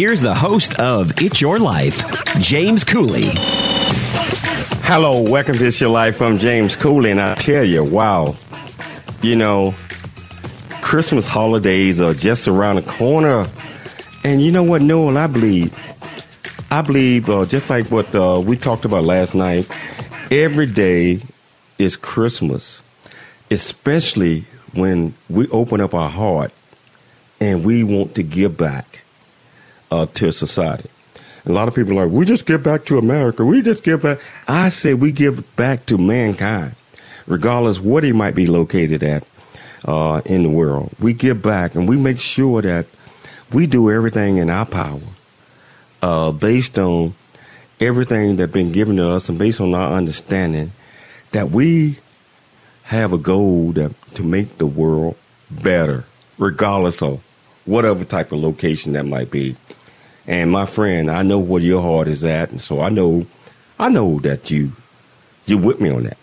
here's the host of It's Your Life, James Cooley. Hello, welcome to It's Your Life. I'm James Cooley, and I tell you, wow, you know, Christmas holidays are just around the corner. And you know what, Noel, I believe, I believe, uh, just like what uh, we talked about last night, every day is Christmas, especially when we open up our heart and we want to give back uh, to society. A lot of people are like, we just give back to America. We just give back. I say we give back to mankind, regardless what he might be located at uh, in the world. We give back and we make sure that we do everything in our power uh, based on everything that's been given to us and based on our understanding that we have a goal that, to make the world better, regardless of whatever type of location that might be. And my friend, I know where your heart is at, and so I know, I know that you, you're with me on that.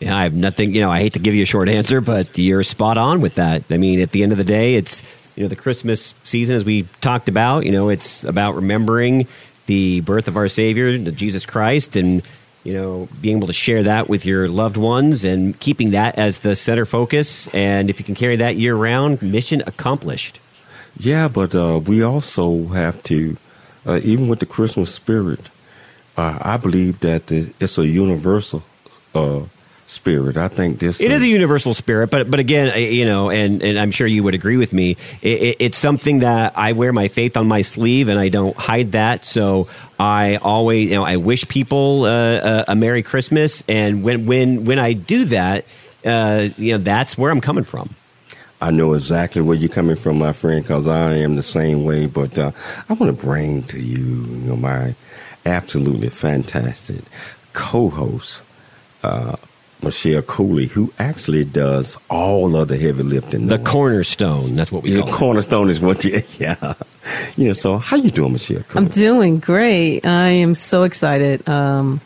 Yeah, I have nothing. You know, I hate to give you a short answer, but you're spot on with that. I mean, at the end of the day, it's you know the Christmas season, as we talked about. You know, it's about remembering the birth of our Savior, Jesus Christ, and you know being able to share that with your loved ones and keeping that as the center focus. And if you can carry that year round, mission accomplished. Yeah, but uh, we also have to, uh, even with the Christmas spirit, uh, I believe that it's a universal uh, spirit. I think this it is a universal spirit, but but again, you know, and and I'm sure you would agree with me. It, it, it's something that I wear my faith on my sleeve, and I don't hide that. So I always, you know, I wish people uh, a Merry Christmas, and when when when I do that, uh, you know, that's where I'm coming from. I know exactly where you're coming from, my friend, because I am the same way. But uh, I want to bring to you, you know, my absolutely fantastic co-host, uh, Michelle Cooley, who actually does all of the heavy lifting. The cornerstone. That's what we the call cornerstone is what you, yeah. You know, so how you doing, Michelle? Cooley? I'm doing great. I am so excited. Um,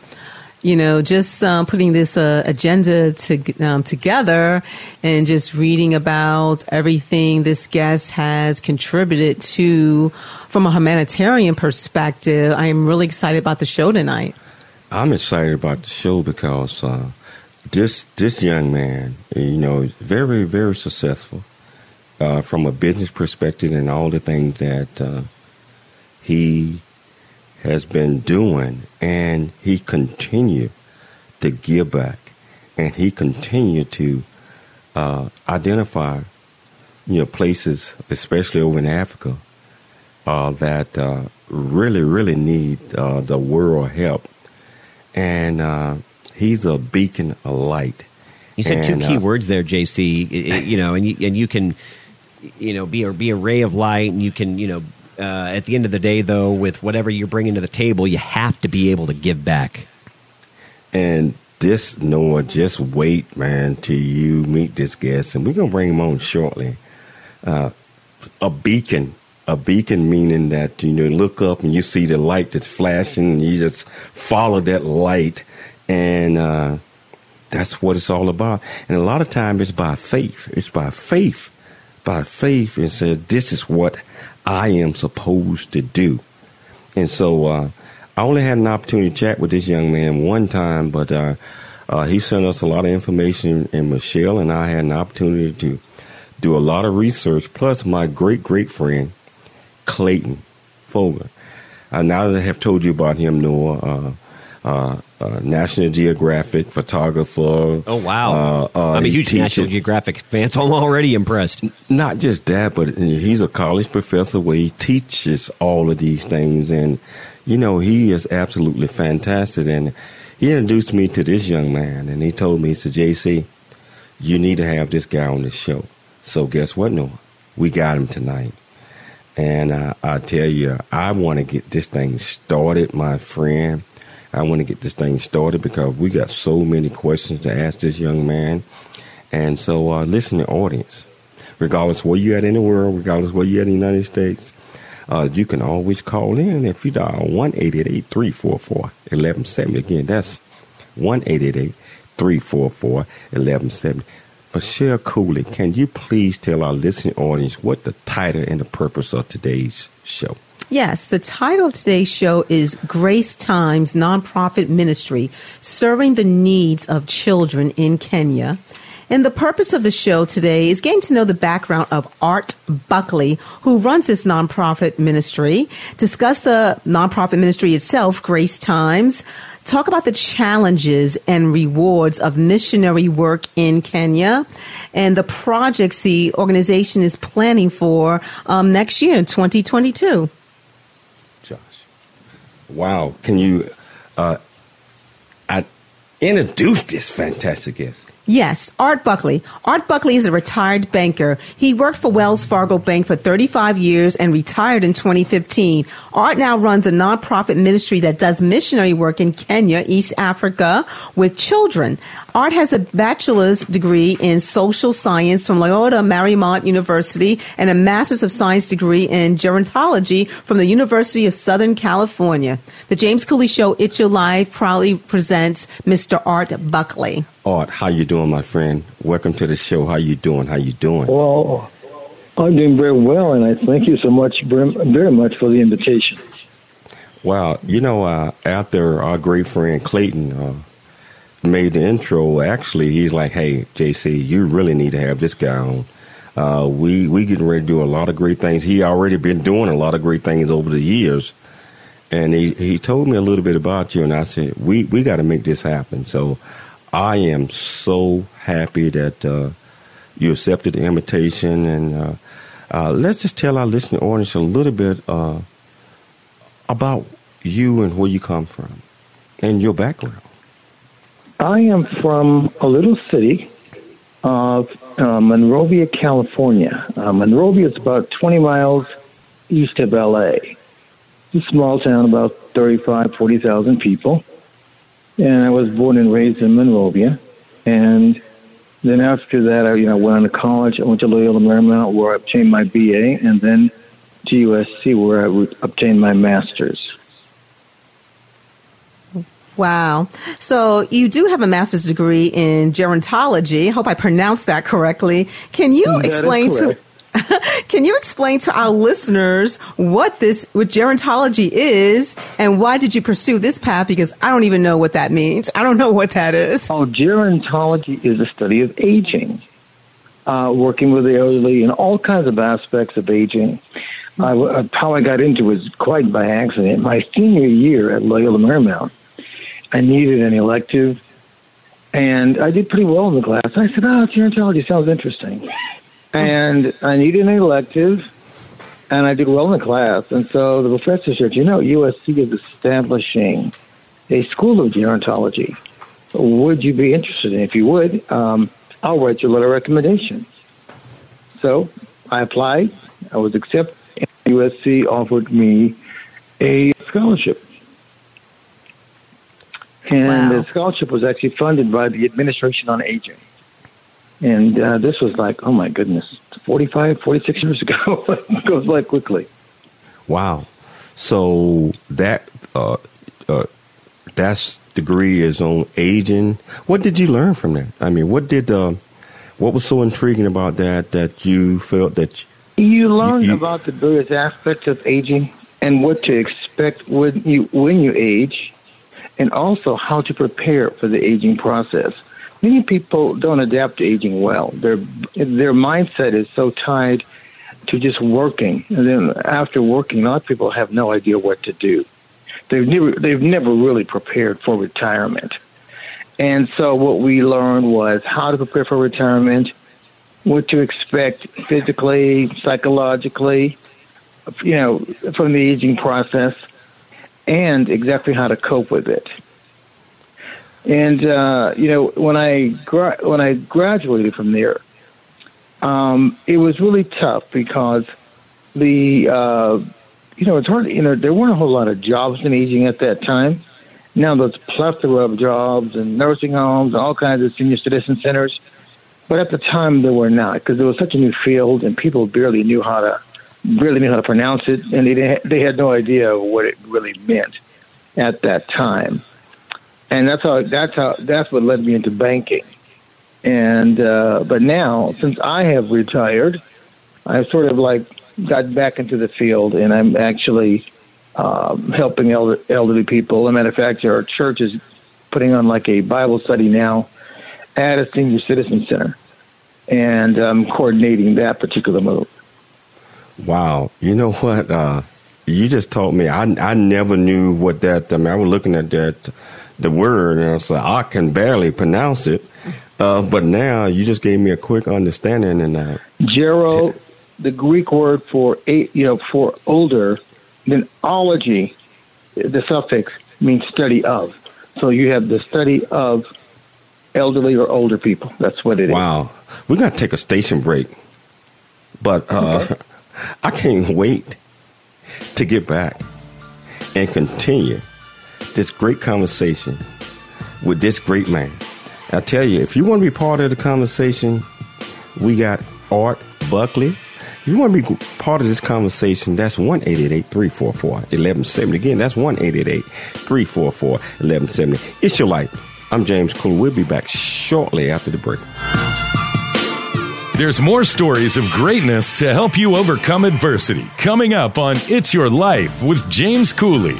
you know, just um, putting this uh, agenda to, um, together and just reading about everything this guest has contributed to from a humanitarian perspective. I am really excited about the show tonight. I'm excited about the show because uh, this this young man, you know, is very very successful uh, from a business perspective and all the things that uh, he has been doing, and he continued to give back, and he continued to uh, identify, you know, places, especially over in Africa, uh, that uh, really, really need uh, the world help, and uh, he's a beacon of light. You said and, two key words there, JC. you know, and you, and you can, you know, be a be a ray of light, and you can, you know, uh, at the end of the day, though, with whatever you're bringing to the table, you have to be able to give back. And this, Noah, just wait, man, till you meet this guest, and we're gonna bring him on shortly. Uh, a beacon, a beacon meaning that you know, look up and you see the light that's flashing, and you just follow that light, and uh, that's what it's all about. And a lot of times, it's by faith. It's by faith, by faith, and says, "This is what." I am supposed to do. And so uh, I only had an opportunity to chat with this young man one time, but uh, uh, he sent us a lot of information, and Michelle and I had an opportunity to do a lot of research. Plus, my great great friend Clayton Fogler. Uh, now that I have told you about him, Noah, uh, National Geographic photographer. Oh wow! Uh, uh, I'm a huge National Geographic fan, so I'm already impressed. Not just that, but he's a college professor where he teaches all of these things, and you know he is absolutely fantastic. And he introduced me to this young man, and he told me, he said, "JC, you need to have this guy on the show." So guess what, Noah? We got him tonight. And uh, I tell you, I want to get this thing started, my friend. I want to get this thing started because we got so many questions to ask this young man. And so, uh, listen to audience, regardless where you at in the world, regardless where you at in the United States, uh, you can always call in if you dial 1 344 1170. Again, that's 1 344 1170. Michelle Cooley, can you please tell our listening audience what the title and the purpose of today's show? Yes, the title of today's show is Grace Times Nonprofit Ministry Serving the Needs of Children in Kenya. And the purpose of the show today is getting to know the background of Art Buckley, who runs this nonprofit ministry, discuss the nonprofit ministry itself, Grace Times, talk about the challenges and rewards of missionary work in Kenya and the projects the organization is planning for um, next year in 2022. Wow. Can you uh, I introduce this fantastic guest? Yes, Art Buckley. Art Buckley is a retired banker. He worked for Wells Fargo Bank for 35 years and retired in 2015. Art now runs a nonprofit ministry that does missionary work in Kenya, East Africa, with children. Art has a bachelor's degree in social science from Loyola Marymount University and a master's of science degree in gerontology from the University of Southern California. The James Cooley Show, It's Your Life, proudly presents Mr. Art Buckley. Art, how you doing, my friend? Welcome to the show. How you doing? How you doing? Well, I'm doing very well, and I thank you so much, very much, for the invitation. Wow, you know, uh, after our great friend Clayton uh, made the intro, actually, he's like, "Hey, JC, you really need to have this guy on." Uh, we we getting ready to do a lot of great things. He already been doing a lot of great things over the years, and he he told me a little bit about you, and I said, "We we got to make this happen." So, I am so happy that uh, you accepted the invitation, and uh, uh, let's just tell our listening audience a little bit uh, about you and where you come from and your background. I am from a little city of uh, Monrovia, California. Uh, Monrovia is about 20 miles east of LA. It's a small town, about 35, 40,000 people. And I was born and raised in Monrovia. And then after that, I you know, went on to college. I went to Loyola Marymount where I obtained my BA, and then to USC where I obtained my master's. Wow. So you do have a master's degree in gerontology. I hope I pronounced that correctly. Can you that explain to Can you explain to our listeners what this what gerontology is and why did you pursue this path because I don't even know what that means. I don't know what that is. Oh, gerontology is a study of aging. Uh, working with the elderly and all kinds of aspects of aging. I, uh, how I got into it was quite by accident. My senior year at Loyola Marymount, I needed an elective, and I did pretty well in the class. I said, "Oh, gerontology sounds interesting," and I needed an elective, and I did well in the class. And so the professor said, "You know, USC is establishing a school of gerontology. Would you be interested in? If you would, um, I'll write you a letter of recommendation." So I applied. I was accepted. And USC offered me a scholarship and wow. the scholarship was actually funded by the Administration on Aging. And uh, this was like, oh my goodness, 45, 46 years ago. it goes by quickly. Wow. So that uh, uh, that's degree is on aging. What did you learn from that? I mean, what did uh, what was so intriguing about that that you felt that you, you learn you, about the various aspects of aging and what to expect when you when you age and also how to prepare for the aging process. many people don't adapt to aging well. Their their mindset is so tied to just working, and then after working, a lot of people have no idea what to do. They've never they've never really prepared for retirement, and so what we learned was how to prepare for retirement, what to expect physically, psychologically, you know, from the aging process, and exactly how to cope with it. And uh, you know, when I gra- when I graduated from there, um, it was really tough because the uh, you know it's hard. You know, there weren't a whole lot of jobs in aging at that time. Now there's plethora of jobs and nursing homes and all kinds of senior citizen centers. But at the time, there were not because it was such a new field, and people barely knew how to really knew how to pronounce it, and they they had no idea what it really meant at that time and that's how that's how that's what led me into banking. And uh, but now, since I have retired, I've sort of like got back into the field, and I'm actually um, helping elder, elderly people. As a matter of fact, our church is putting on like a Bible study now at a senior citizen center, and I'm coordinating that particular move. Wow, you know what? Uh, you just told me I I never knew what that. I mean, I was looking at that the word, and I was like, I can barely pronounce it. Uh, but now you just gave me a quick understanding, and uh, Gero, t- the Greek word for eight, you know, for older, then ology, the suffix means study of. So you have the study of elderly or older people. That's what it wow. is. wow. We're to take a station break. But uh, okay. I can't wait to get back and continue this great conversation with this great man. I tell you, if you want to be part of the conversation, we got Art Buckley. If you want to be part of this conversation, that's 1 344 1170. Again, that's 1 344 1170. It's your life. I'm James Cooley. We'll be back shortly after the break. There's more stories of greatness to help you overcome adversity coming up on It's Your Life with James Cooley.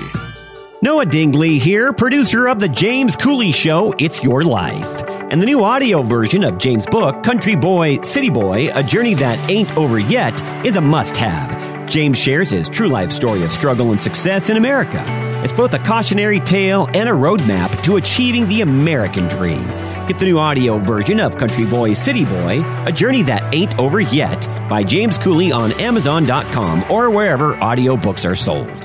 Noah Dingley here, producer of The James Cooley Show, It's Your Life. And the new audio version of James' book, Country Boy, City Boy, A Journey That Ain't Over Yet, is a must have. James shares his true life story of struggle and success in America. It's both a cautionary tale and a roadmap to achieving the American dream. Get the new audio version of Country Boy, City Boy, A Journey That Ain't Over Yet by James Cooley on Amazon.com or wherever audiobooks are sold.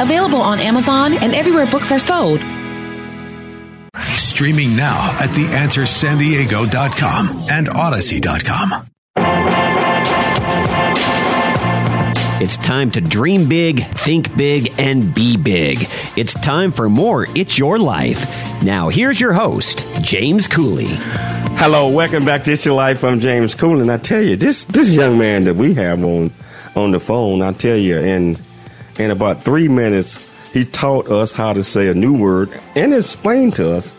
available on Amazon and everywhere books are sold. Streaming now at theanswersandiego.com and odyssey.com. It's time to dream big, think big, and be big. It's time for more It's Your Life. Now, here's your host, James Cooley. Hello, welcome back to It's Your Life. I'm James Cooley, and I tell you, this this young man that we have on on the phone, I tell you, and in about three minutes, he taught us how to say a new word and explained to us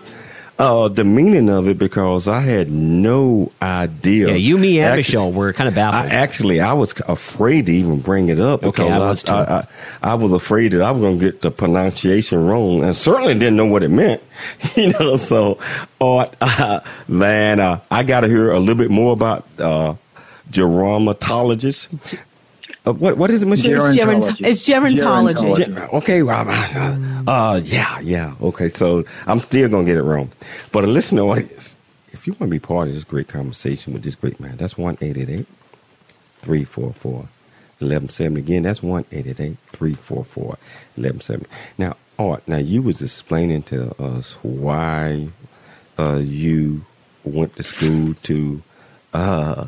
uh, the meaning of it because I had no idea. Yeah, you, me, and Actually- Michelle were kind of baffled. I, actually, I was afraid to even bring it up Okay, because I was. I, I, I was afraid that I was going to get the pronunciation wrong, and certainly didn't know what it meant. You know, so uh, uh, man, uh, I got to hear a little bit more about uh. Uh, what what is it, Michelle? It's geront- it's gerontology. Ge- Okay, well, uh, uh, yeah, yeah. Okay, so I'm still gonna get it wrong, but listen to audience. If you want to be part of this great conversation with this great man, that's one eight eight eight three four four eleven seven. Again, that's one eight eight eight three four four eleven seven. Now, Art, now you was explaining to us why uh, you went to school to uh,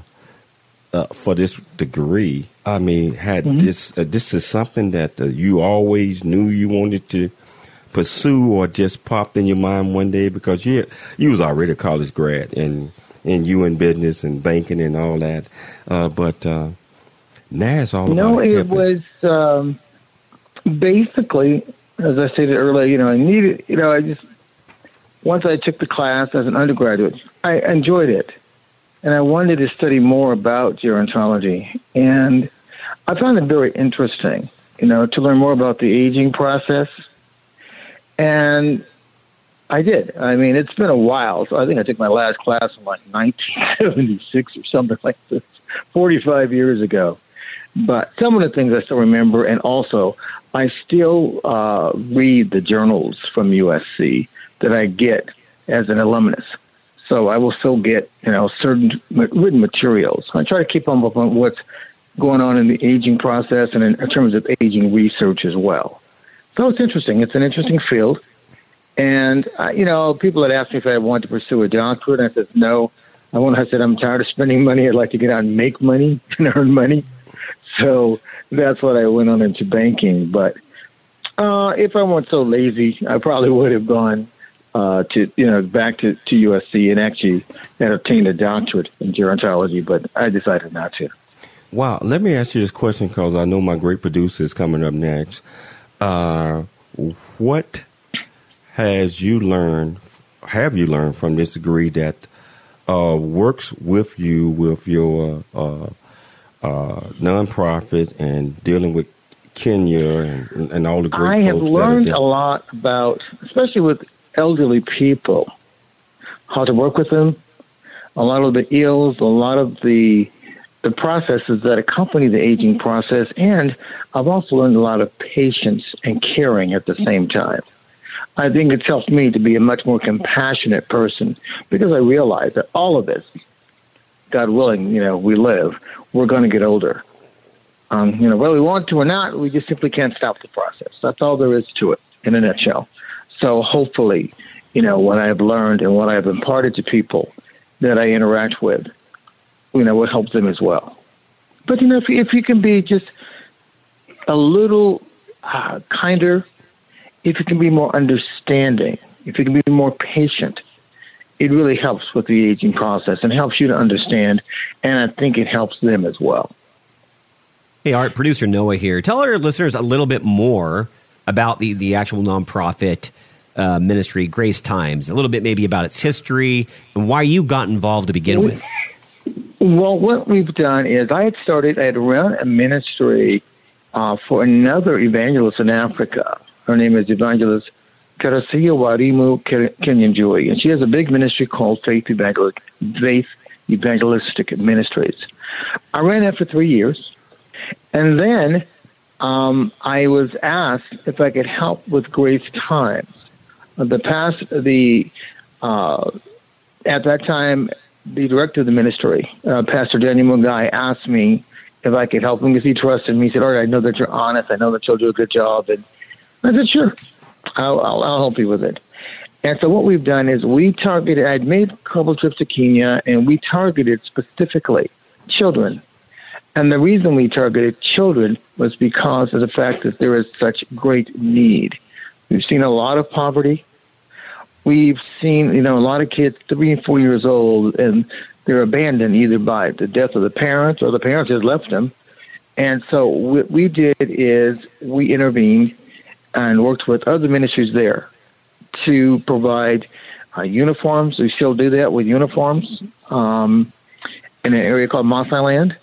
uh, for this degree. I mean, had this uh, this is something that uh, you always knew you wanted to pursue, or just popped in your mind one day because you you was already a college grad and and you in business and banking and all that. Uh, but uh, now it's all No, it was um, basically, as I stated earlier, you know, I needed, you know, I just, once I took the class as an undergraduate, I enjoyed it. And I wanted to study more about gerontology. And I found it very interesting, you know, to learn more about the aging process. And I did. I mean, it's been a while. So I think I took my last class in like 1976 or something like this, 45 years ago. But some of the things I still remember, and also I still uh, read the journals from USC that I get as an alumnus. So I will still get, you know, certain written materials. I try to keep up on what's going on in the aging process and in, in terms of aging research as well. So it's interesting. It's an interesting field. And, uh, you know, people had asked me if I wanted to pursue a doctorate. And I said, no. I want. I said, I'm tired of spending money. I'd like to get out and make money and earn money. So that's what I went on into banking. But uh, if I weren't so lazy, I probably would have gone uh, to, you know, back to, to USC and actually had obtained a doctorate in gerontology. But I decided not to. Wow. Let me ask you this question because I know my great producer is coming up next. Uh, what has you learned, have you learned from this degree that uh, works with you with your uh, uh, nonprofit and dealing with Kenya and, and all the great I have learned a lot about, especially with elderly people, how to work with them, a lot of the ills, a lot of the the processes that accompany the aging process, and I've also learned a lot of patience and caring at the same time. I think it's helped me to be a much more compassionate person because I realize that all of us, God willing, you know, we live, we're going to get older. Um, you know, whether we want to or not, we just simply can't stop the process. That's all there is to it in a nutshell. So hopefully, you know, what I've learned and what I've imparted to people that I interact with, you know, will help them as well. But, you know, if, if you can be just a little uh, kinder, if you can be more understanding, if you can be more patient, it really helps with the aging process and helps you to understand, and I think it helps them as well. Hey, Art, producer Noah here. Tell our listeners a little bit more about the, the actual nonprofit uh, ministry, Grace Times, a little bit maybe about its history and why you got involved to begin with. Well, what we've done is I had started, I had run a ministry uh, for another evangelist in Africa. Her name is Evangelist Karasia Warimu Kinyanjui, and she has a big ministry called Faith, Evangel- Faith Evangelistic Ministries. I ran that for three years, and then um, I was asked if I could help with Grace Times. The past, the uh, at that time, the director of the ministry, uh, Pastor Daniel Mugai, asked me if I could help him because he trusted me. He said, "All right, I know that you're honest. I know that you'll do a good job." And I said, "Sure, I'll, I'll, I'll help you with it." And so what we've done is we targeted. I'd made a couple trips to Kenya, and we targeted specifically children. And the reason we targeted children was because of the fact that there is such great need. We've seen a lot of poverty. We've seen, you know, a lot of kids three and four years old, and they're abandoned either by the death of the parents or the parents has left them. And so what we did is we intervened and worked with other ministries there to provide uh, uniforms. We still do that with uniforms um, in an area called Maasai land.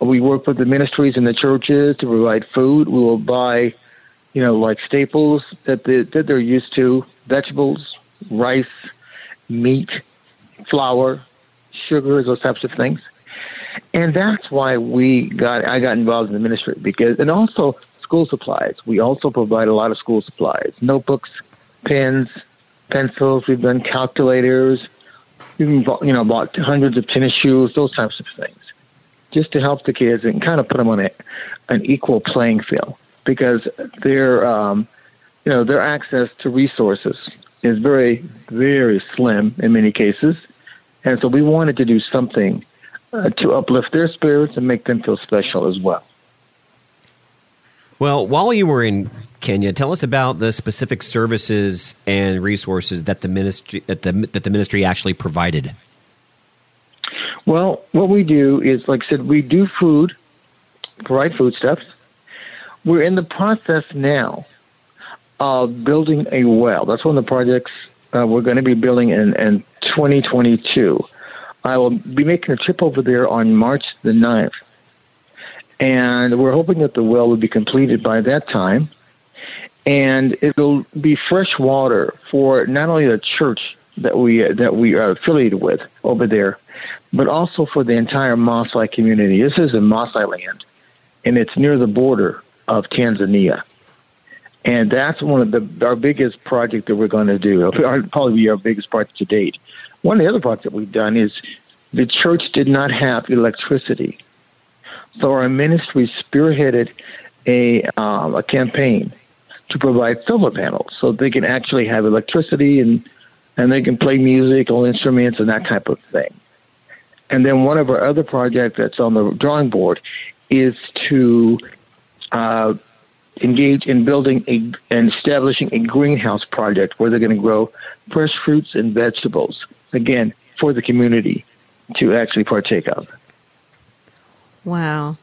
We work with the ministries and the churches to provide food. We will buy, you know, like staples that, they, that they're used to vegetables, rice, meat, flour, sugar, those types of things. And that's why we got I got involved in the ministry because and also school supplies. We also provide a lot of school supplies, notebooks, pens, pencils. We've done calculators. We've bought, you know bought hundreds of tennis shoes, those types of things, just to help the kids and kind of put them on a, an equal playing field because their um, you know their access to resources is very very slim in many cases, and so we wanted to do something uh, to uplift their spirits and make them feel special as well. Well, while you were in Kenya, tell us about the specific services and resources that the ministry that the that the ministry actually provided. Well, what we do is, like I said, we do food, provide foodstuffs. We're in the process now of building a well. That's one of the projects uh, we're going to be building in, in 2022. I will be making a trip over there on March the 9th. And we're hoping that the well will be completed by that time. And it'll be fresh water for not only the church that we that we are affiliated with over there, but also for the entire Maasai community. This is in Maasai land, and it's near the border of Tanzania. And that's one of the our biggest project that we're going to do. Probably our biggest project to date. One of the other projects that we've done is the church did not have electricity. So our ministry spearheaded a, um, a campaign to provide solar panels so they can actually have electricity and, and they can play music, musical instruments and that type of thing. And then one of our other projects that's on the drawing board is to uh, engage in building a, and establishing a greenhouse project where they're going to grow fresh fruits and vegetables again, for the community to actually partake of. Wow.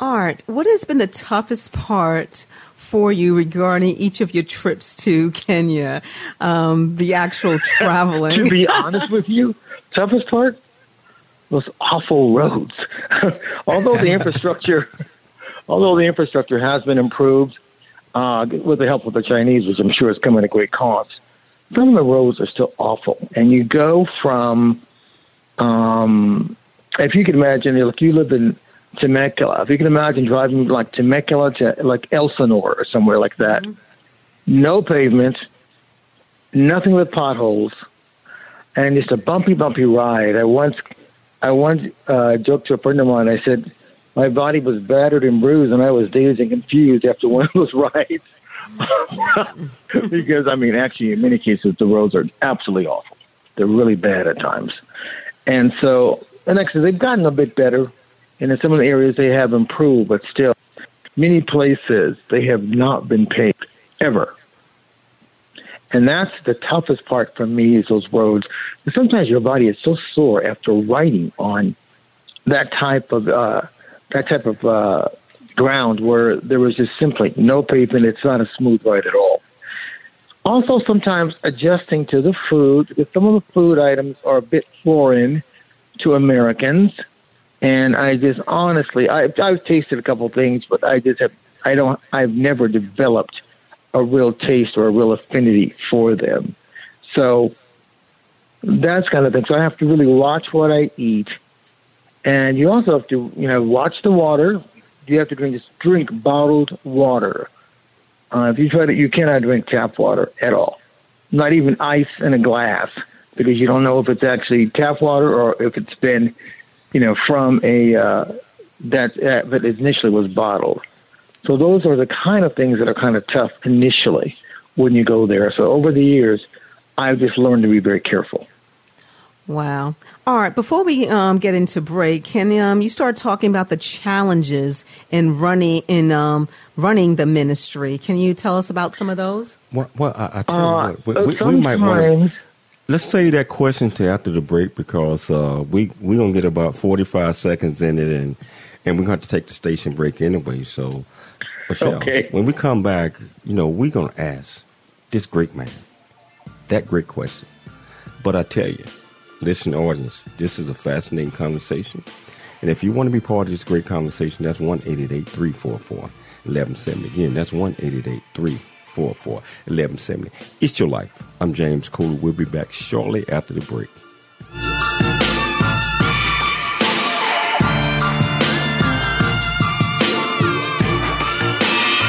Art, what has been the toughest part for you regarding each of your trips to Kenya? Um, the actual traveling. to be honest with you, toughest part Those awful roads. although the infrastructure, although the infrastructure has been improved uh, with the help of the Chinese, which I'm sure is coming at great cost, some of the roads are still awful. And you go from, um, if you can imagine, like you live in Temecula, if you can imagine driving like Temecula to like Elsinore or somewhere like that, mm-hmm. no pavement, nothing but potholes, and just a bumpy, bumpy ride. I once, I once uh, joked to a friend of mine. I said, my body was battered and bruised, and I was dazed and confused after one of those rides. because I mean, actually, in many cases, the roads are absolutely awful. They're really bad at times, and so and actually, they've gotten a bit better, and in some of the areas they have improved, but still, many places they have not been paved ever. And that's the toughest part for me is those roads. sometimes your body is so sore after riding on that type of uh, that type of uh, ground where there was just simply no pavement. It's not a smooth ride at all. Also, sometimes adjusting to the food, because some of the food items are a bit foreign to Americans. And I just honestly, I, I've tasted a couple things, but I just have, I don't, I've never developed a real taste or a real affinity for them. So that's kind of thing. So I have to really watch what I eat. And you also have to, you know, watch the water, you have to drink drink bottled water. Uh, if you try to, you cannot drink tap water at all. Not even ice in a glass because you don't know if it's actually tap water or if it's been, you know, from a uh, that uh, that initially was bottled. So those are the kind of things that are kind of tough initially when you go there. So over the years, I've just learned to be very careful. Wow. All right. Before we um, get into break, can um, you start talking about the challenges in running in um, running the ministry? Can you tell us about some of those? Well, well I, I tell uh, you what, we, we, we might want to. Let's save that question to after the break because uh, we we gonna get about forty five seconds in it, and and we're going to take the station break anyway. So, Michelle, okay. when we come back, you know, we're gonna ask this great man that great question But I tell you, listen, audience, this is a fascinating conversation. And if you want to be part of this great conversation, that's 1 344 1170. Again, that's 1 344 1170. It's your life. I'm James Cooley. We'll be back shortly after the break.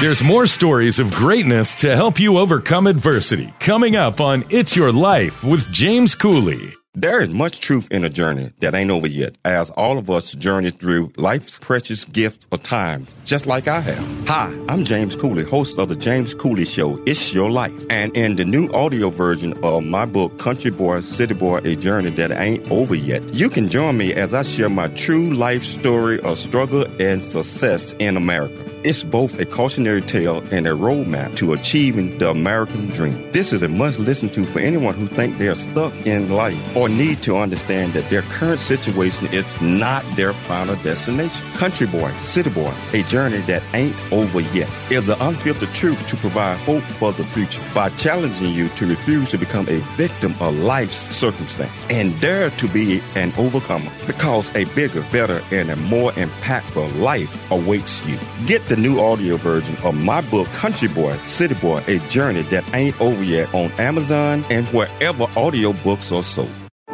There's more stories of greatness to help you overcome adversity coming up on It's Your Life with James Cooley. There is much truth in a journey that ain't over yet, as all of us journey through life's precious gifts of time, just like I have. Hi, I'm James Cooley, host of the James Cooley Show, It's Your Life. And in the new audio version of my book, Country Boy, City Boy, A Journey That Ain't Over Yet, you can join me as I share my true life story of struggle and success in America. It's both a cautionary tale and a roadmap to achieving the American dream. This is a must listen to for anyone who thinks they're stuck in life or need to understand that their current situation is not their final destination. Country Boy, City Boy, a journey that ain't over yet, is the unfiltered truth to provide hope for the future by challenging you to refuse to become a victim of life's circumstance and dare to be an overcomer because a bigger, better, and a more impactful life awaits you. Get the new audio version of my book, Country Boy, City Boy, A Journey That Ain't Over Yet on Amazon and wherever audiobooks are sold.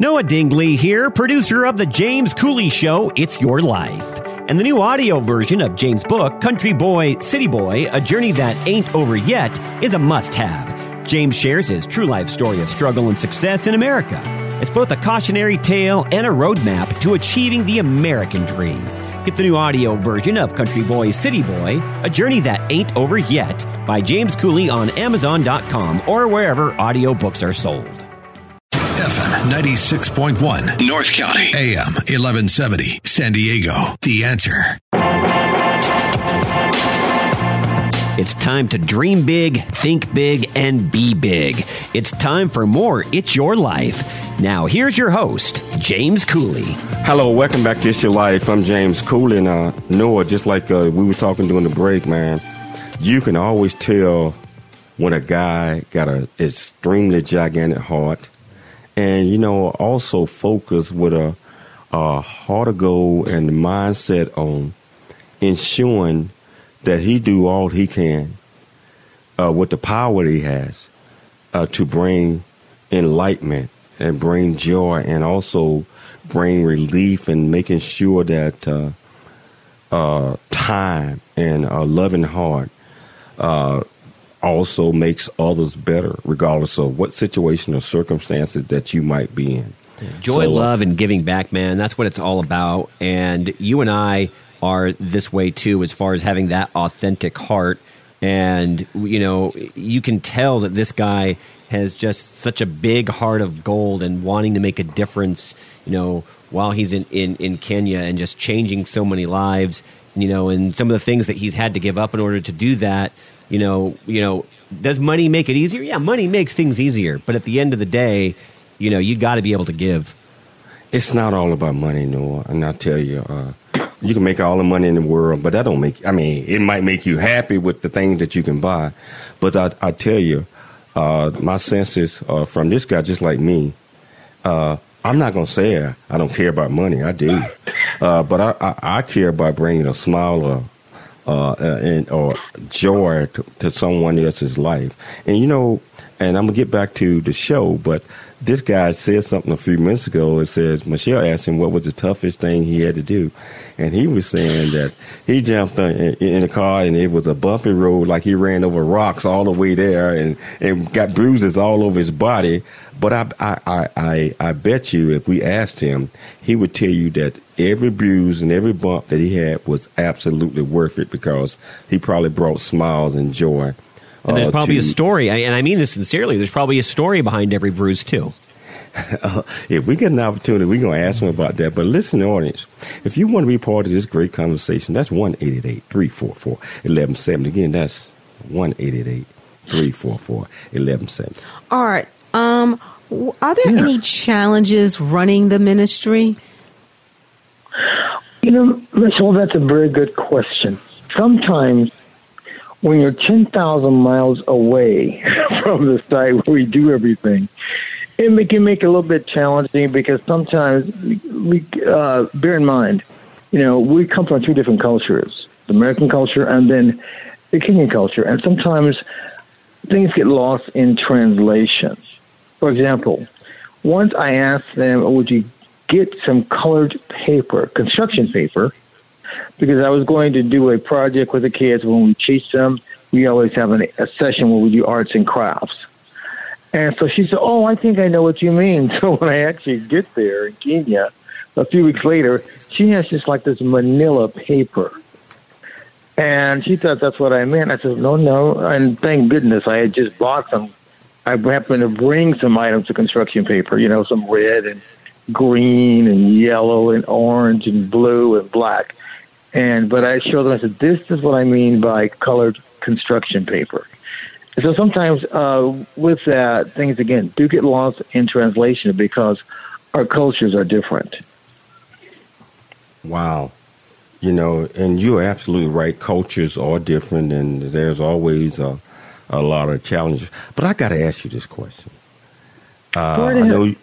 Noah Dingley here, producer of The James Cooley Show, It's Your Life. And the new audio version of James' book, Country Boy, City Boy, A Journey That Ain't Over Yet, is a must have. James shares his true life story of struggle and success in America. It's both a cautionary tale and a roadmap to achieving the American dream. Get the new audio version of Country Boy, City Boy, A Journey That Ain't Over Yet by James Cooley on Amazon.com or wherever audiobooks are sold. FM 96.1. North County. AM 1170. San Diego. The answer. It's time to dream big, think big, and be big. It's time for more It's Your Life. Now, here's your host, James Cooley. Hello, welcome back to It's Your Life. I'm James Cooley. And uh, Noah, just like uh, we were talking during the break, man, you can always tell when a guy got an extremely gigantic heart and you know also focus with a, a heart of gold and mindset on ensuring that he do all he can uh, with the power that he has uh, to bring enlightenment and bring joy and also bring relief and making sure that uh, uh time and a loving heart uh, also makes others better, regardless of what situation or circumstances that you might be in. Joy, so, uh, love, and giving back, man. That's what it's all about. And you and I are this way too, as far as having that authentic heart. And, you know, you can tell that this guy has just such a big heart of gold and wanting to make a difference, you know, while he's in, in, in Kenya and just changing so many lives, you know, and some of the things that he's had to give up in order to do that you know, you know, does money make it easier? Yeah, money makes things easier, but at the end of the day, you know, you got to be able to give. It's not all about money, Noah, and I tell you, uh, you can make all the money in the world, but that don't make. I mean, it might make you happy with the things that you can buy, but I, I tell you, uh, my senses uh, from this guy, just like me. Uh, I'm not gonna say I don't care about money. I do, uh, but I, I, I care about bringing a smile or uh, and or joy to, to, someone else's life. And you know, and I'm gonna get back to the show, but this guy said something a few minutes ago. It says Michelle asked him what was the toughest thing he had to do, and he was saying that he jumped in, in a car and it was a bumpy road, like he ran over rocks all the way there, and and got bruises all over his body. But I I I I bet you if we asked him, he would tell you that every bruise and every bump that he had was absolutely worth it because he probably brought smiles and joy. And there's uh, probably to, a story, and I mean this sincerely. There's probably a story behind every bruise too. if we get an opportunity, we're going to ask him about that. But listen, audience, if you want to be part of this great conversation, that's 1 344 1170. Again, that's 1 344 1170. Art, um, are there yeah. any challenges running the ministry? You know, Michelle, that's a very good question. Sometimes when you're 10,000 miles away from the site where we do everything, it can make it a little bit challenging because sometimes we, uh, bear in mind, you know, we come from two different cultures, the American culture and then the Kenyan culture. And sometimes things get lost in translation. For example, once I asked them, would you get some colored paper, construction paper, because I was going to do a project with the kids when we teach them. We always have an, a session where we do arts and crafts. And so she said, Oh, I think I know what you mean. So when I actually get there in Kenya, a few weeks later, she has just like this manila paper. And she thought that's what I meant. I said, No, no. And thank goodness I had just bought some. I happened to bring some items of construction paper, you know, some red and green and yellow and orange and blue and black. And but I showed them. I said, "This is what I mean by colored construction paper." And so sometimes uh, with that, things again do get lost in translation because our cultures are different. Wow. You know, and you're absolutely right. Cultures are different, and there's always a, a lot of challenges. But I got to ask you this question. Uh, I know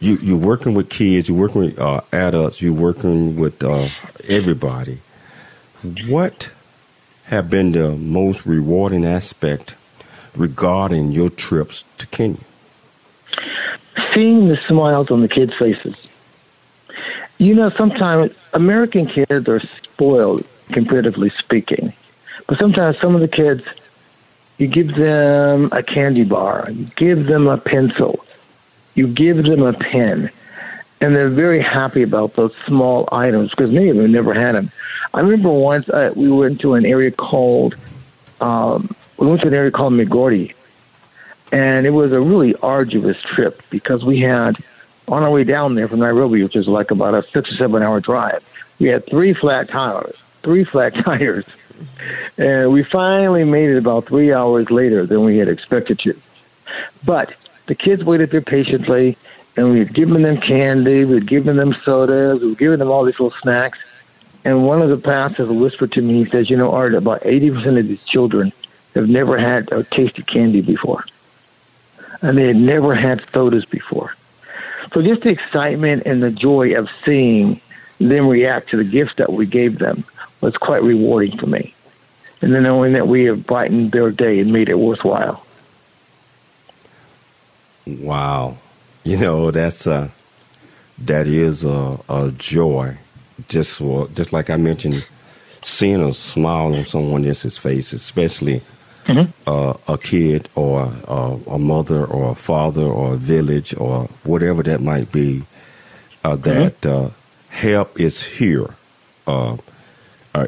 you, you're working with kids, you're working with uh, adults, you're working with uh, everybody. What have been the most rewarding aspect regarding your trips to Kenya? Seeing the smiles on the kids' faces. You know, sometimes American kids are spoiled, comparatively speaking. But sometimes some of the kids, you give them a candy bar, you give them a pencil, you give them a pen, and they're very happy about those small items because many of them never had them. I remember once uh, we went to an area called um, we went to an area called Migori, and it was a really arduous trip because we had on our way down there from Nairobi, which is like about a six or seven hour drive. We had three flat tires, three flat tires, and we finally made it about three hours later than we had expected to. But the kids waited there patiently, and we had given them candy, we had given them sodas, we had given them all these little snacks and one of the pastors whispered to me, he says, you know, Art, about 80% of these children have never had a tasted candy before. And they had never had sodas before. So just the excitement and the joy of seeing them react to the gifts that we gave them was quite rewarding for me. And then knowing that we have brightened their day and made it worthwhile. Wow. You know, that's a, that is a, a joy just just like I mentioned, seeing a smile on someone else's face, especially mm-hmm. uh, a kid or uh, a mother or a father or a village or whatever that might be, uh, that mm-hmm. Uh, help is here. Uh, uh,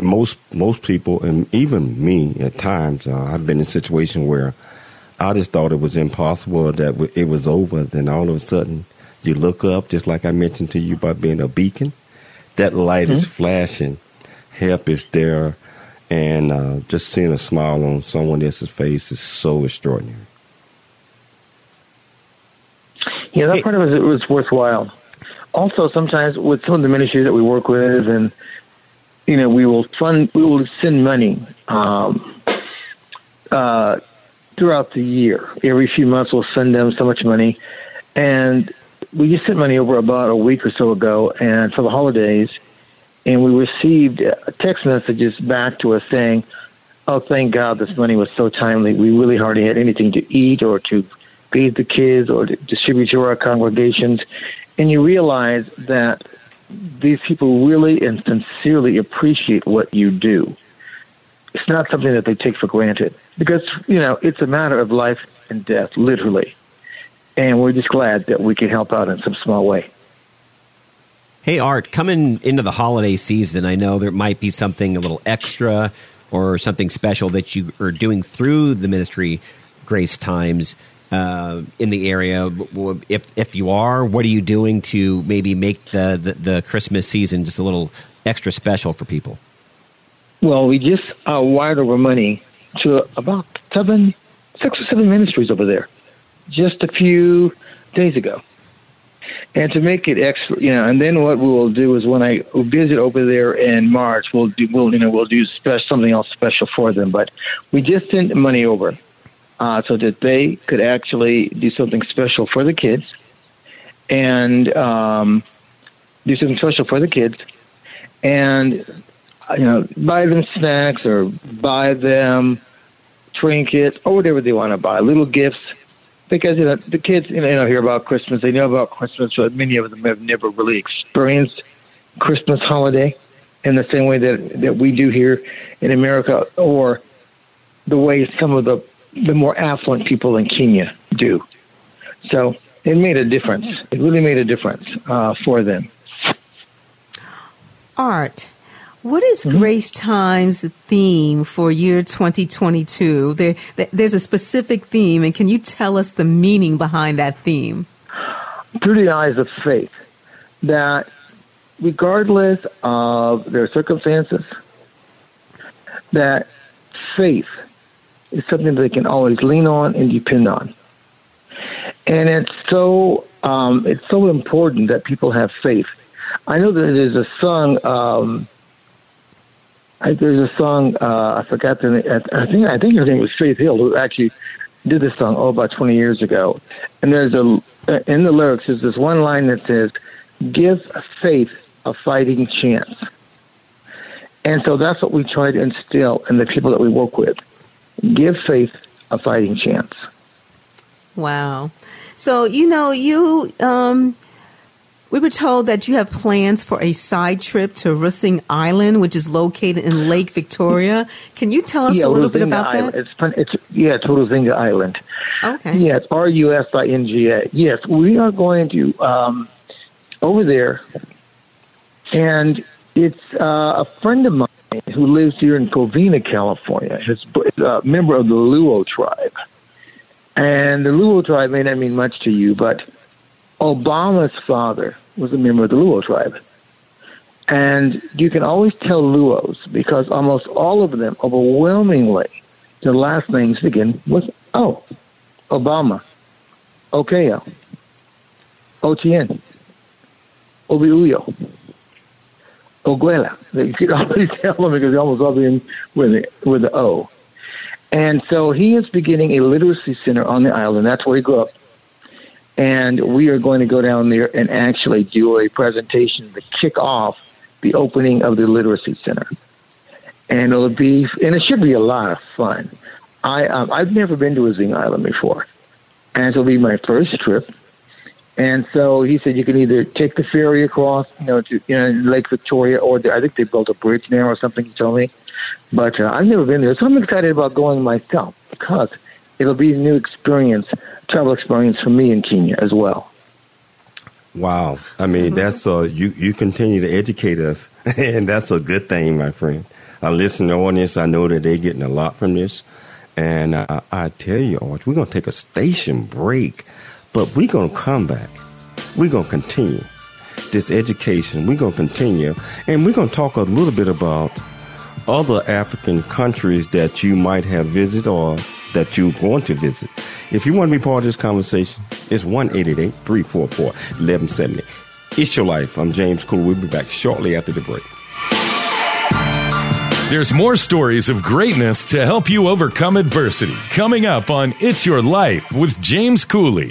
most most people and even me at times, I've been in a situation where I just thought it was impossible that it was over. Then all of a sudden, you look up, just like I mentioned to you about being a beacon. That light mm-hmm. is flashing. Help is there. And uh, just seeing a smile on someone else's face is so extraordinary. Yeah, that part of it was worthwhile. Also, sometimes with some of the ministries that we work with, and you know, we will fund, we will send money um, uh, throughout the year. Every few months, we'll send them so much money, and we just sent money over about a week or so ago, and for the holidays, and we received uh, text messages back to us saying, "Oh, thank God, this money was so timely. We really hardly had anything to eat or to feed the kids or to distribute to our congregations." And you realize that these people really and sincerely appreciate what you do. It's not something that they take for granted because you know it's a matter of life and death, literally and we're just glad that we can help out in some small way. Hey, Art, coming into the holiday season, I know there might be something a little extra or something special that you are doing through the ministry, Grace Times. uh, in the area. If if you are, what are you doing to maybe make the, the, the Christmas season just a little extra special for people? Well, we just uh, wired over money to about seven, six or seven ministries over there just a few days ago. And to make it extra, you know, and then what we will do is when I visit over there in March, we'll do, we'll, you know, we'll do something else special for them. But we just sent money over uh, so that they could actually do something special for the kids and um, do something special for the kids and you know buy them snacks or buy them trinkets or whatever they want to buy, little gifts because you know the kids you know hear about Christmas, they know about Christmas, but many of them have never really experienced Christmas holiday in the same way that that we do here in America, or the way some of the the more affluent people in Kenya do. So it made a difference. It really made a difference uh, for them. Art. What is mm-hmm. Grace Time's theme for year 2022? There, there's a specific theme, and can you tell us the meaning behind that theme? Through the eyes of faith, that regardless of their circumstances, that faith is something that they can always lean on and depend on. And it's so um, it's so important that people have faith. I know that there's a song. Um, I, there's a song uh, I forgot the name. I think I think her name was Faith Hill who actually did this song oh about 20 years ago. And there's a in the lyrics there's this one line that says, "Give faith a fighting chance." And so that's what we try to instill in the people that we work with. Give faith a fighting chance. Wow. So you know you um, we were told that you have plans for a side trip to Rusinga Island, which is located in Lake Victoria. Can you tell us yeah, a little bit about Island. that? It's, it's yeah, Rusinga Island. Okay. Yeah, it's R U S I N G A. Yes, we are going to um, over there, and it's uh, a friend of mine who lives here in Covina, California. He's a member of the Luo tribe, and the Luo tribe may not mean much to you, but Obama's father was a member of the Luo tribe. And you can always tell Luos because almost all of them, overwhelmingly, their last names begin with O. Obama, Okeo, Otien, Obiuyo, Oguela. You can always tell them because they almost all begin with the, with the O. And so he is beginning a literacy center on the island. That's where he grew up and we are going to go down there and actually do a presentation to kick off the opening of the literacy center. And it'll be, and it should be a lot of fun. I um, I've never been to Rusinga Island before, and it'll be my first trip. And so he said you can either take the ferry across, you know, to you know Lake Victoria, or the, I think they built a bridge now or something. He told me, but uh, I've never been there, so I'm excited about going myself because it'll be a new experience travel experience for me in Kenya as well. Wow. I mean, mm-hmm. that's uh, you, you continue to educate us, and that's a good thing, my friend. I listen to audience, I know that they're getting a lot from this. And uh, I tell you, Arch, we're going to take a station break, but we're going to come back. We're going to continue this education. We're going to continue, and we're going to talk a little bit about other African countries that you might have visited or that you're going to visit. If you want to be part of this conversation, it's 1 344 1170. It's your life. I'm James Cool. We'll be back shortly after the break. There's more stories of greatness to help you overcome adversity coming up on It's Your Life with James Cooley.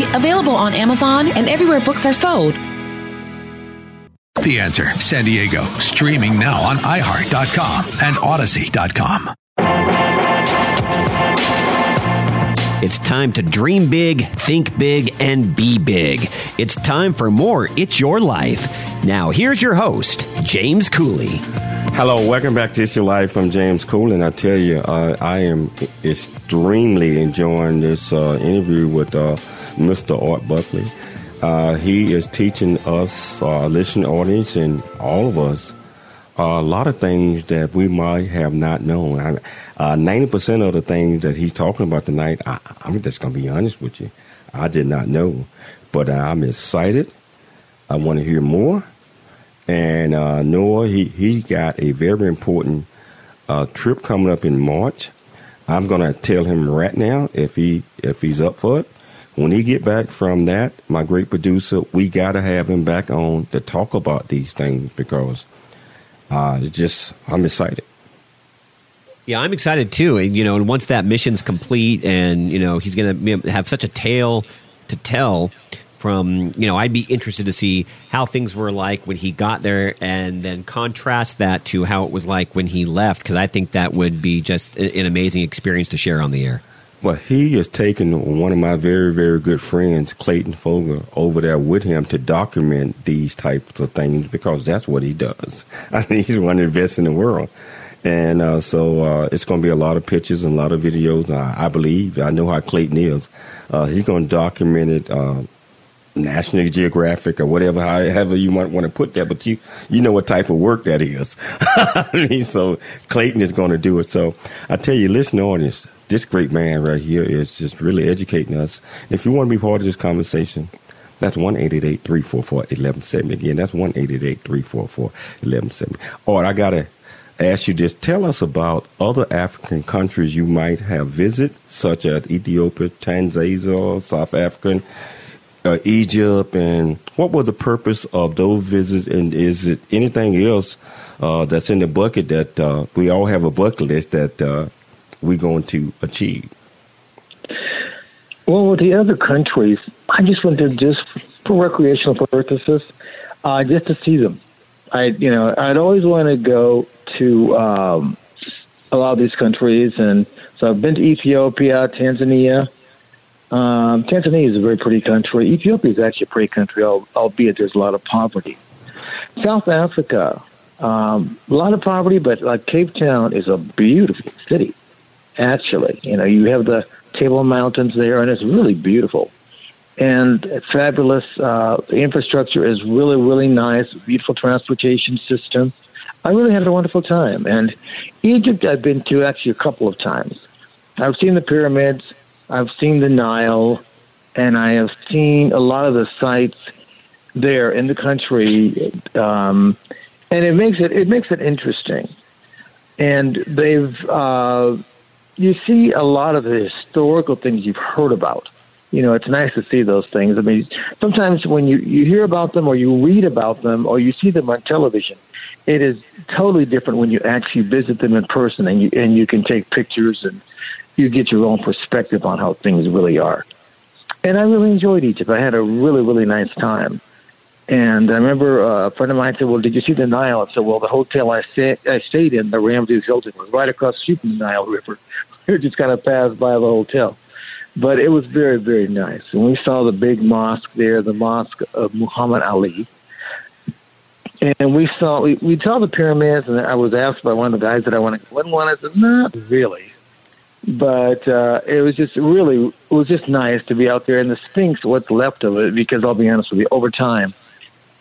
available on Amazon and everywhere books are sold. The Answer San Diego, streaming now on iHeart.com and Audacy.com. It's time to dream big, think big, and be big. It's time for more It's Your Life. Now, here's your host, James Cooley. Hello, welcome back to It's Your Life. I'm James Cooley, and I tell you, uh, I am extremely enjoying this uh, interview with uh, Mr. Art Buckley. Uh, he is teaching us, our listening audience, and all of us a lot of things that we might have not known. Uh, ninety percent of the things that he's talking about tonight, I, am just to be honest with you, I did not know, but I'm excited. I want to hear more. And uh, Noah, he he got a very important uh, trip coming up in March. I'm to tell him right now if he if he's up for it. When he get back from that, my great producer, we got to have him back on to talk about these things because uh, just I'm excited. Yeah, I'm excited too. You know, and once that mission's complete, and you know he's going to have such a tale to tell. From you know, I'd be interested to see how things were like when he got there, and then contrast that to how it was like when he left, because I think that would be just an amazing experience to share on the air. Well, he has taken one of my very, very good friends, Clayton Fogel, over there with him to document these types of things because that's what he does. I mean, he's one of the best in the world. And uh, so uh, it's going to be a lot of pictures and a lot of videos. I, believe, I know how Clayton is. Uh, he's going to document it uh, National Geographic or whatever, however you might want to put that, but you you know what type of work that is. I mean, so Clayton is going to do it. So I tell you, listen, audience, this great man right here is just really educating us. If you want to be part of this conversation, that's 1 344 1170. Again, that's 1 344 1170. Or I got to ask you this tell us about other African countries you might have visited, such as Ethiopia, Tanzania, South African. Uh, Egypt, and what was the purpose of those visits? And is it anything else uh, that's in the bucket that uh, we all have a bucket list that uh, we're going to achieve? Well, the other countries, I just went to just for recreational purposes, uh, just to see them. I, you know, I'd always want to go to um, a lot of these countries, and so I've been to Ethiopia, Tanzania. Um, Tanzania is a very pretty country. Ethiopia is actually a pretty country, albeit there's a lot of poverty. South Africa, um, a lot of poverty, but like Cape Town is a beautiful city actually. You know, you have the Table Mountains there, and it's really beautiful. And fabulous. Uh, the infrastructure is really, really nice. Beautiful transportation system. I really had a wonderful time. And Egypt, I've been to actually a couple of times. I've seen the pyramids. I've seen the Nile, and I have seen a lot of the sites there in the country. Um, and it makes it it makes it interesting. And they've uh, you see a lot of the historical things you've heard about. You know, it's nice to see those things. I mean, sometimes when you, you hear about them or you read about them or you see them on television, it is totally different when you actually visit them in person and you, and you can take pictures and you get your own perspective on how things really are. and I really enjoyed Egypt. I had a really, really nice time. And I remember uh, a friend of mine said, "Well, did you see the Nile?" I said, "Well, the hotel I, stay, I stayed in, the Ramses Hilton, was right across the street from the Nile River. we just kind of passed by the hotel, but it was very, very nice. And we saw the big mosque there, the mosque of Muhammad Ali, and we saw we, we saw the pyramids. And I was asked by one of the guys that I wanted. When one, I said, "Not really." but uh, it was just really it was just nice to be out there. And the Sphinx, what's left of it, because I'll be honest with you, over time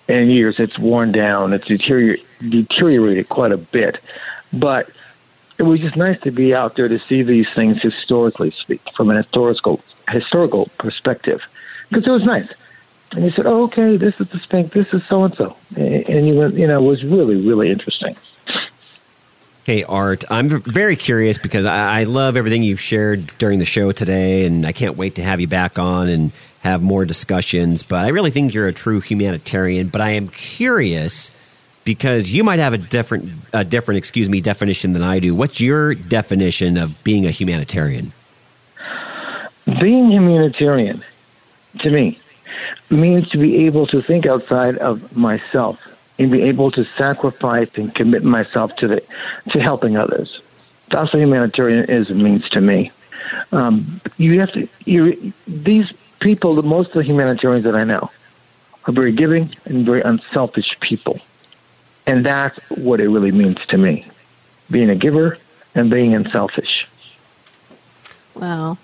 and years, it's worn down, it's deterior- deteriorated quite a bit. But it was just nice to be out there to see these things historically speak from an historical historical perspective, because it was nice. And he said, "Oh, okay, this is the Sphinx, this is so and so," and you went, you know, it was really really interesting. Hey, Art, I'm very curious because I, I love everything you've shared during the show today, and I can't wait to have you back on and have more discussions. But I really think you're a true humanitarian. But I am curious because you might have a different, a different, excuse me, definition than I do. What's your definition of being a humanitarian? Being humanitarian, to me, means to be able to think outside of myself and be able to sacrifice and commit myself to the to helping others. That's what humanitarianism means to me. Um, you have to. You these people, the most of the humanitarians that I know, are very giving and very unselfish people, and that's what it really means to me: being a giver and being unselfish. Wow.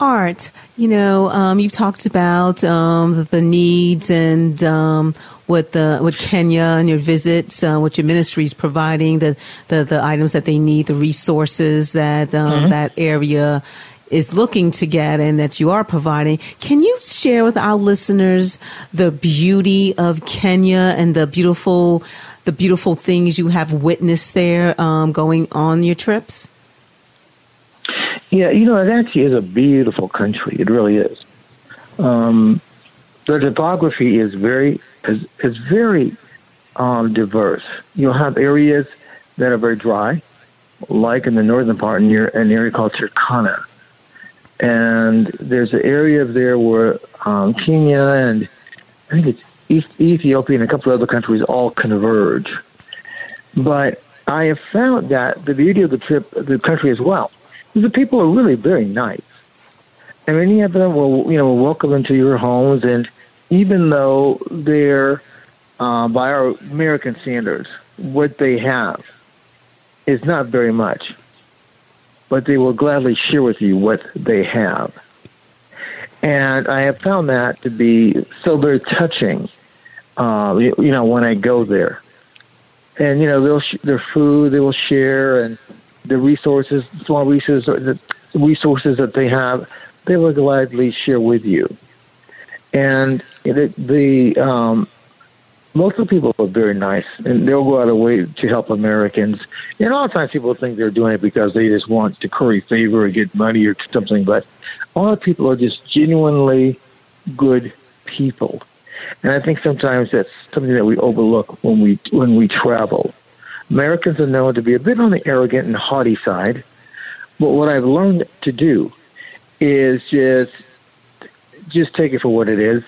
Art, you know, um, you've talked about um, the needs and um, what the what Kenya and your visits, uh, what your ministry is providing, the, the the items that they need, the resources that um, mm-hmm. that area is looking to get and that you are providing. Can you share with our listeners the beauty of Kenya and the beautiful the beautiful things you have witnessed there um, going on your trips? Yeah, you know, it actually is a beautiful country. It really is. Um, the topography is very is, is very um, diverse. You'll have areas that are very dry, like in the northern part near an area called Turkana. And there's an area there where um, Kenya and I think it's East, Ethiopia and a couple of other countries all converge. But I have found that the beauty of the trip, the country as well, the people are really very nice. And many of them will, you know, welcome into your homes and even though they're uh, by our American standards, what they have is not very much, but they will gladly share with you what they have. And I have found that to be so very touching. Uh, you, you know, when I go there, and you know, they'll sh- their food they will share, and the resources, small resources, the resources that they have, they will gladly share with you and it, the um, most of the people are very nice, and they'll go out of way to help Americans. And a lot of times people think they're doing it because they just want to curry favor or get money or something, but a lot of people are just genuinely good people. And I think sometimes that's something that we overlook when we when we travel. Americans are known to be a bit on the arrogant and haughty side, but what I've learned to do is just just take it for what it is.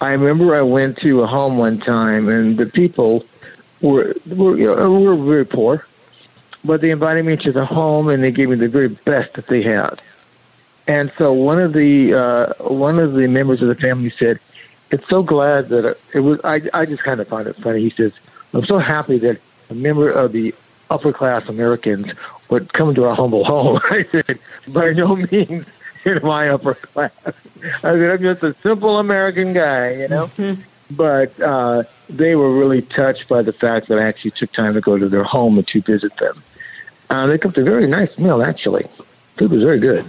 I remember I went to a home one time, and the people were were you know, were very poor, but they invited me to the home, and they gave me the very best that they had. And so one of the uh, one of the members of the family said, "It's so glad that it was." I I just kind of found it funny. He says, "I'm so happy that a member of the upper class Americans would come to our humble home." I said, "By no means." in my upper class. I mean, I'm just a simple American guy, you know. Mm-hmm. But uh, they were really touched by the fact that I actually took time to go to their home and to visit them. Uh, they cooked a very nice meal, actually. Food was very good.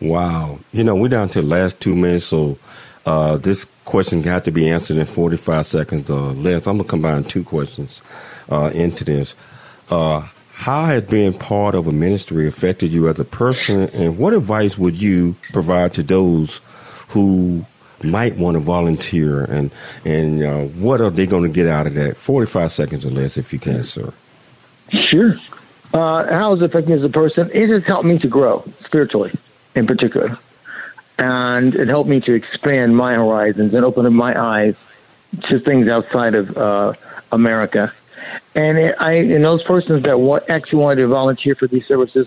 Wow. You know, we're down to the last two minutes, so uh, this question got to be answered in 45 seconds or less. I'm going to combine two questions uh, into this. Uh, how has being part of a ministry affected you as a person, and what advice would you provide to those who might want to volunteer, and and uh, what are they going to get out of that? Forty five seconds or less, if you can, sir. Sure. Uh, how has it affected me as a person? It has helped me to grow spiritually, in particular. and it helped me to expand my horizons and open up my eyes to things outside of uh, America. And it, I, and those persons that want, actually wanted to volunteer for these services,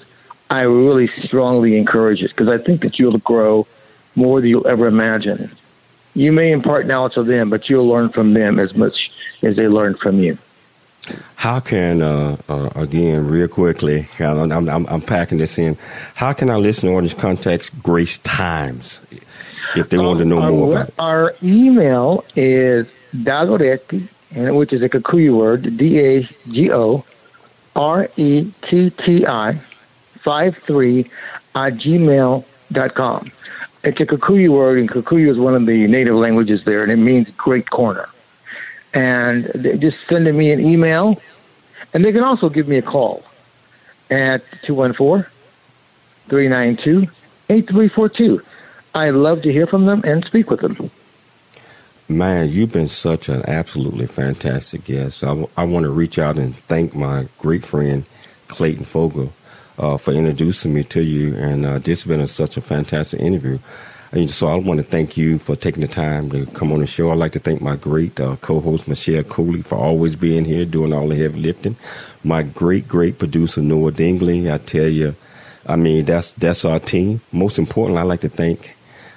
I really strongly encourage it because I think that you'll grow more than you'll ever imagine. You may impart knowledge to them, but you'll learn from them as much as they learn from you. How can, uh, uh, again, real quickly, I'm, I'm, I'm, packing this in. How can our listener audience contact Grace Times if they um, want to know more our, about it? Our email is dagoretti, which is a Kikuyu word, D A G O R E T T I 5 3 at gmail dot com. It's a Kikuyu word, and Kikuyu is one of the native languages there, and it means great corner and they just sending me an email, and they can also give me a call at 214-392-8342. I love to hear from them and speak with them. Man, you've been such an absolutely fantastic guest. I, w- I want to reach out and thank my great friend Clayton Fogel uh, for introducing me to you, and uh, this has been a, such a fantastic interview. And so I want to thank you for taking the time to come on the show. I'd like to thank my great uh, co-host Michelle Cooley for always being here, doing all the heavy lifting. My great, great producer Noah Dingley. I tell you, I mean that's that's our team. Most importantly, I'd like to thank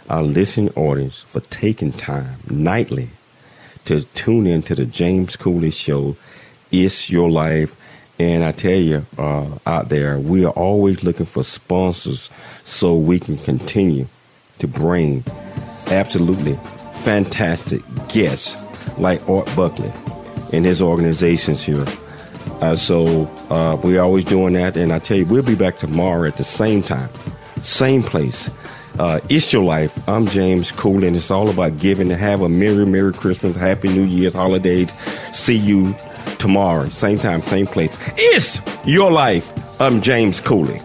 our listening audience for taking time nightly to tune in to the James Cooley Show. It's your life. And I tell you, uh, out there, we are always looking for sponsors so we can continue to bring absolutely fantastic guests like Art Buckley and his organizations here. Uh, so uh, we're always doing that, and I tell you, we'll be back tomorrow at the same time, same place. Uh, it's your life. I'm James Cool, and it's all about giving. To have a merry, merry Christmas, happy New Year's, holidays. See you tomorrow, same time, same place. It's your life. I'm James Cooley.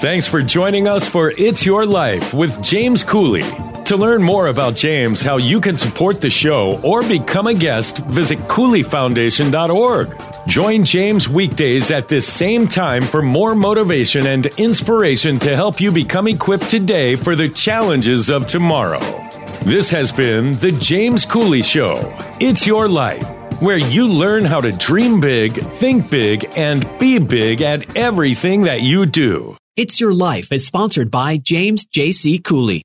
Thanks for joining us for It's Your Life with James Cooley. To learn more about James, how you can support the show, or become a guest, visit CooleyFoundation.org. Join James weekdays at this same time for more motivation and inspiration to help you become equipped today for the challenges of tomorrow. This has been The James Cooley Show. It's Your Life where you learn how to dream big, think big, and be big at everything that you do. It's Your Life is sponsored by James J.C. Cooley.